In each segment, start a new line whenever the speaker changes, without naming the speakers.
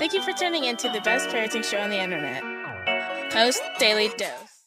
Thank you for tuning in to the best parenting show on the internet, Post Daily Dose.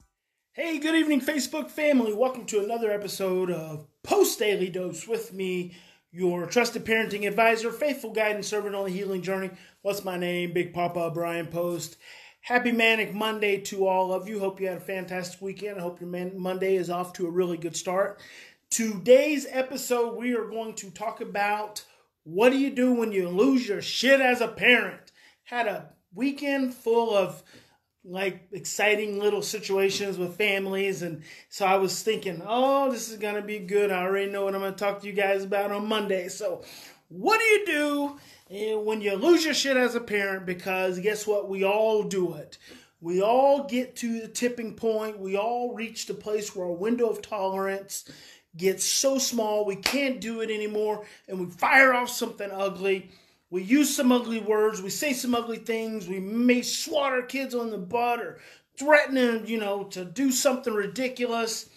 Hey, good evening, Facebook family. Welcome to another episode of Post Daily Dose with me, your trusted parenting advisor, faithful guide, and servant on the healing journey. What's my name? Big Papa Brian Post. Happy Manic Monday to all of you. Hope you had a fantastic weekend. I hope your Man- Monday is off to a really good start. Today's episode, we are going to talk about what do you do when you lose your shit as a parent. Had a weekend full of like exciting little situations with families and so I was thinking, "Oh, this is going to be good. I already know what I'm going to talk to you guys about on Monday." So, what do you do eh, when you lose your shit as a parent because guess what? We all do it. We all get to the tipping point. We all reach the place where our window of tolerance gets so small we can't do it anymore and we fire off something ugly we use some ugly words, we say some ugly things, we may swat our kids on the butt or threaten them, you know, to do something ridiculous.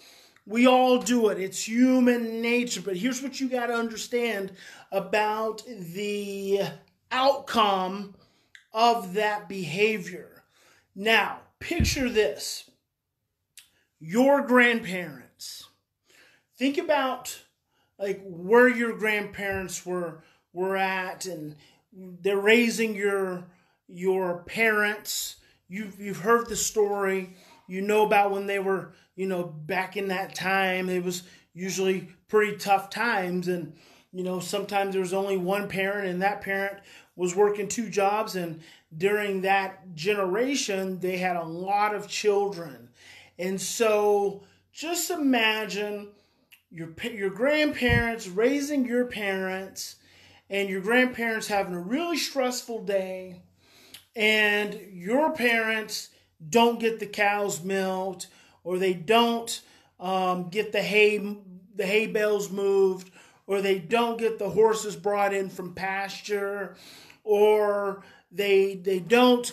We all do it. It's human nature. But here's what you got to understand about the outcome of that behavior. Now, picture this your grandparents. Think about like where your grandparents were were at and they're raising your your parents. You've you've heard the story. You know about when they were you know back in that time. It was usually pretty tough times and you know sometimes there was only one parent and that parent was working two jobs and during that generation they had a lot of children. And so just imagine your your grandparents raising your parents and your grandparents having a really stressful day and your parents don't get the cows milked or they don't um, get the hay the hay bales moved or they don't get the horses brought in from pasture or they they don't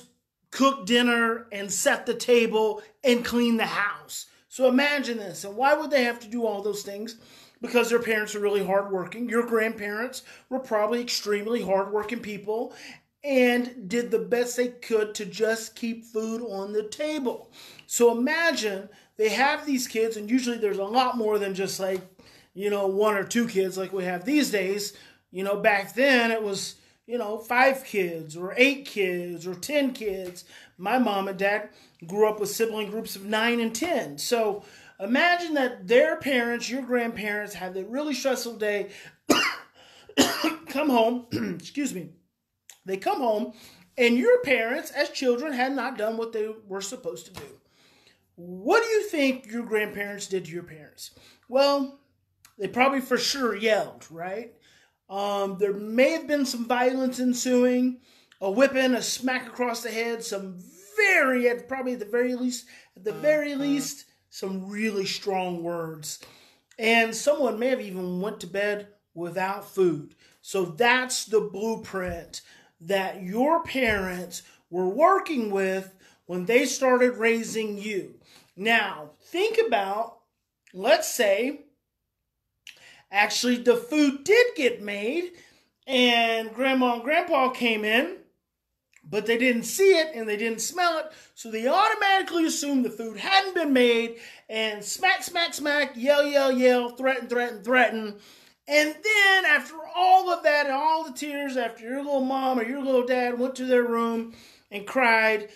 cook dinner and set the table and clean the house. So imagine this and why would they have to do all those things because their parents are really hardworking. Your grandparents were probably extremely hardworking people and did the best they could to just keep food on the table. So imagine they have these kids, and usually there's a lot more than just like, you know, one or two kids like we have these days. You know, back then it was, you know, five kids or eight kids or 10 kids. My mom and dad grew up with sibling groups of nine and 10. So, Imagine that their parents, your grandparents, had a really stressful day, come home, excuse me, they come home, and your parents, as children, had not done what they were supposed to do. What do you think your grandparents did to your parents? Well, they probably for sure yelled, right? Um, there may have been some violence ensuing, a whipping, a smack across the head, some very, at probably at the very least, at the very least, some really strong words. And someone may have even went to bed without food. So that's the blueprint that your parents were working with when they started raising you. Now, think about, let's say, actually the food did get made and grandma and grandpa came in but they didn't see it and they didn't smell it, so they automatically assumed the food hadn't been made and smack, smack, smack, yell, yell, yell, threaten, threaten, threaten. And then after all of that and all the tears, after your little mom or your little dad went to their room and cried,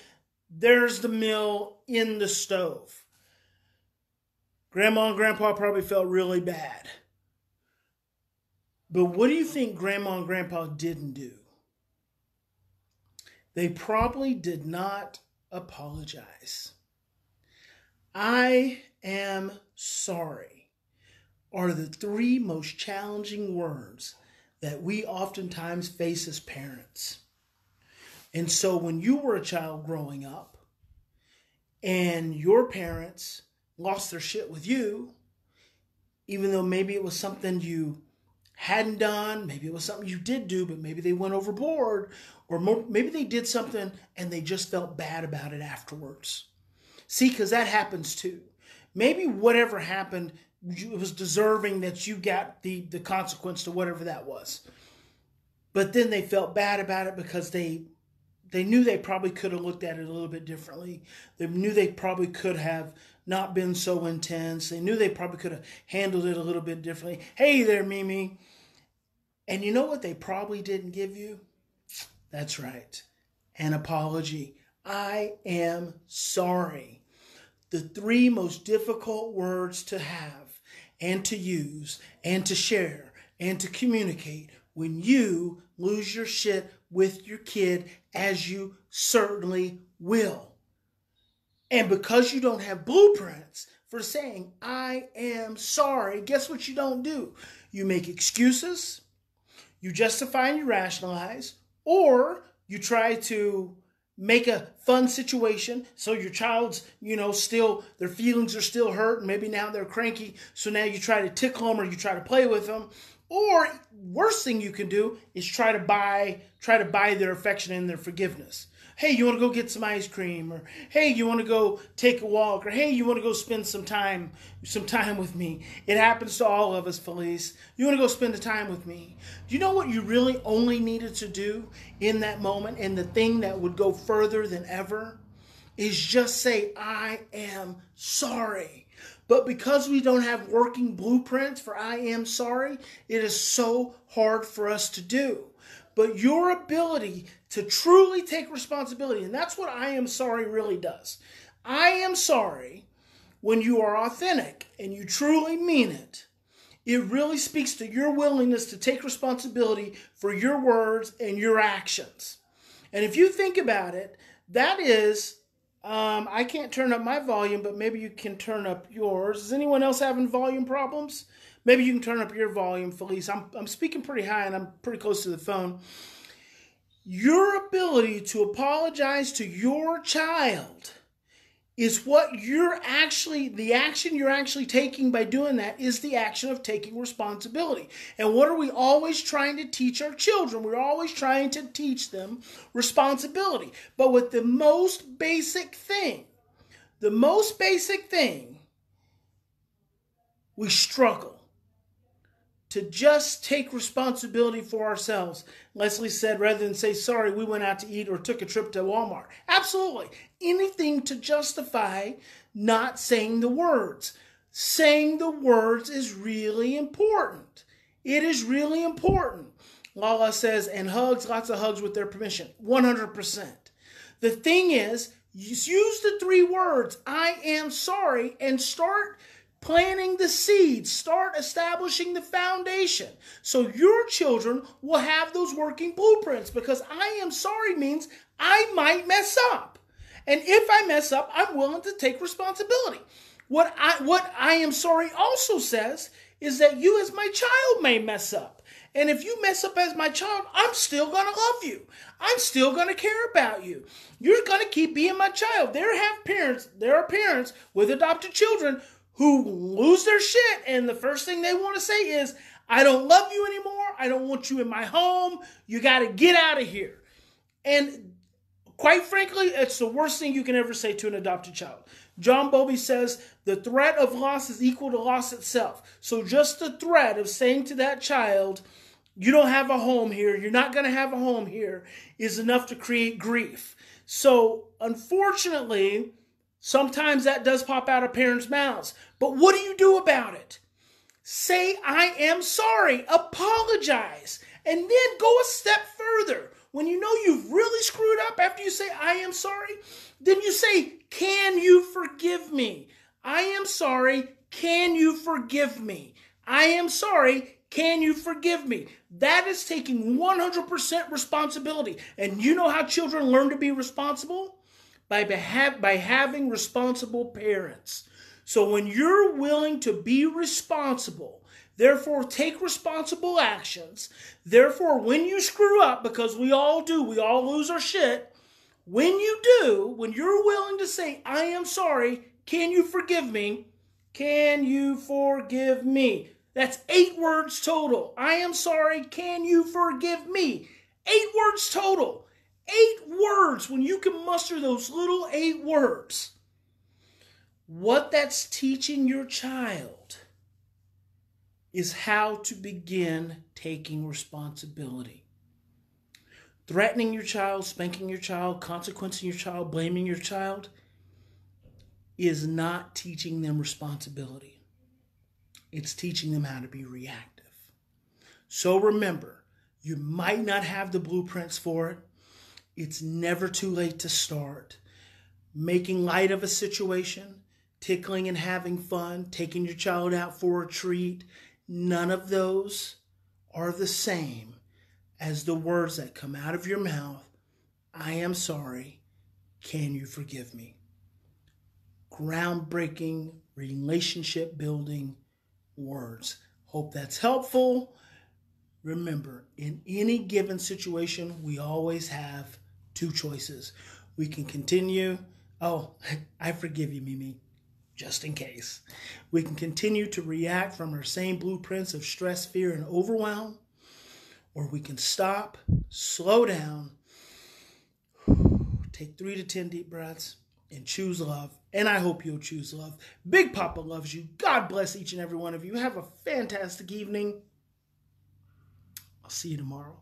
there's the meal in the stove. Grandma and grandpa probably felt really bad. But what do you think grandma and grandpa didn't do? They probably did not apologize. I am sorry are the three most challenging words that we oftentimes face as parents. And so when you were a child growing up and your parents lost their shit with you, even though maybe it was something you hadn't done. Maybe it was something you did do, but maybe they went overboard, or more, maybe they did something and they just felt bad about it afterwards. See, because that happens too. Maybe whatever happened, it was deserving that you got the the consequence to whatever that was. But then they felt bad about it because they they knew they probably could have looked at it a little bit differently. They knew they probably could have not been so intense. They knew they probably could have handled it a little bit differently. Hey there, Mimi. And you know what they probably didn't give you? That's right, an apology. I am sorry. The three most difficult words to have and to use and to share and to communicate when you lose your shit with your kid, as you certainly will. And because you don't have blueprints for saying, I am sorry, guess what you don't do? You make excuses, you justify and you rationalize, or you try to make a fun situation so your child's you know still their feelings are still hurt and maybe now they're cranky so now you try to tickle them or you try to play with them or worst thing you can do is try to buy try to buy their affection and their forgiveness. Hey, you want to go get some ice cream or hey, you want to go take a walk or hey, you want to go spend some time some time with me. It happens to all of us, Felice. You want to go spend the time with me. Do you know what you really only needed to do in that moment and the thing that would go further than ever is just say I am sorry. But because we don't have working blueprints for I am sorry, it is so hard for us to do. But your ability to truly take responsibility, and that's what I am sorry really does. I am sorry when you are authentic and you truly mean it. It really speaks to your willingness to take responsibility for your words and your actions. And if you think about it, that is um, I can't turn up my volume, but maybe you can turn up yours. Is anyone else having volume problems? Maybe you can turn up your volume, Felice. I'm, I'm speaking pretty high and I'm pretty close to the phone. Your ability to apologize to your child is what you're actually, the action you're actually taking by doing that is the action of taking responsibility. And what are we always trying to teach our children? We're always trying to teach them responsibility. But with the most basic thing, the most basic thing, we struggle to just take responsibility for ourselves. Leslie said, rather than say, sorry, we went out to eat or took a trip to Walmart. Absolutely. Anything to justify not saying the words. Saying the words is really important. It is really important. Lala says, and hugs, lots of hugs with their permission. 100%. The thing is, use the three words, I am sorry, and start planting the seeds, start establishing the foundation. So your children will have those working blueprints because I am sorry means I might mess up. And if I mess up, I'm willing to take responsibility. What I what I am sorry also says is that you as my child may mess up. And if you mess up as my child, I'm still going to love you. I'm still going to care about you. You're going to keep being my child. There have parents, there are parents with adopted children who lose their shit and the first thing they want to say is, I don't love you anymore. I don't want you in my home. You got to get out of here. And quite frankly, it's the worst thing you can ever say to an adopted child. John Bowlby says the threat of loss is equal to loss itself. So just the threat of saying to that child, you don't have a home here, you're not going to have a home here, is enough to create grief. So unfortunately, Sometimes that does pop out of parents' mouths. But what do you do about it? Say, I am sorry, apologize, and then go a step further. When you know you've really screwed up after you say, I am sorry, then you say, Can you forgive me? I am sorry, can you forgive me? I am sorry, can you forgive me? That is taking 100% responsibility. And you know how children learn to be responsible? By, beha- by having responsible parents. So when you're willing to be responsible, therefore take responsible actions, therefore when you screw up, because we all do, we all lose our shit, when you do, when you're willing to say, I am sorry, can you forgive me? Can you forgive me? That's eight words total. I am sorry, can you forgive me? Eight words total. Eight words, when you can muster those little eight words, what that's teaching your child is how to begin taking responsibility. threatening your child, spanking your child, consequencing your child, blaming your child is not teaching them responsibility. It's teaching them how to be reactive. So remember, you might not have the blueprints for it. It's never too late to start. Making light of a situation, tickling and having fun, taking your child out for a treat, none of those are the same as the words that come out of your mouth I am sorry. Can you forgive me? Groundbreaking, relationship building words. Hope that's helpful. Remember, in any given situation, we always have two choices. We can continue. Oh, I forgive you, Mimi, just in case. We can continue to react from our same blueprints of stress, fear, and overwhelm or we can stop, slow down, take three to 10 deep breaths, and choose love. And I hope you'll choose love. Big Papa loves you. God bless each and every one of you. Have a fantastic evening. I'll see you tomorrow.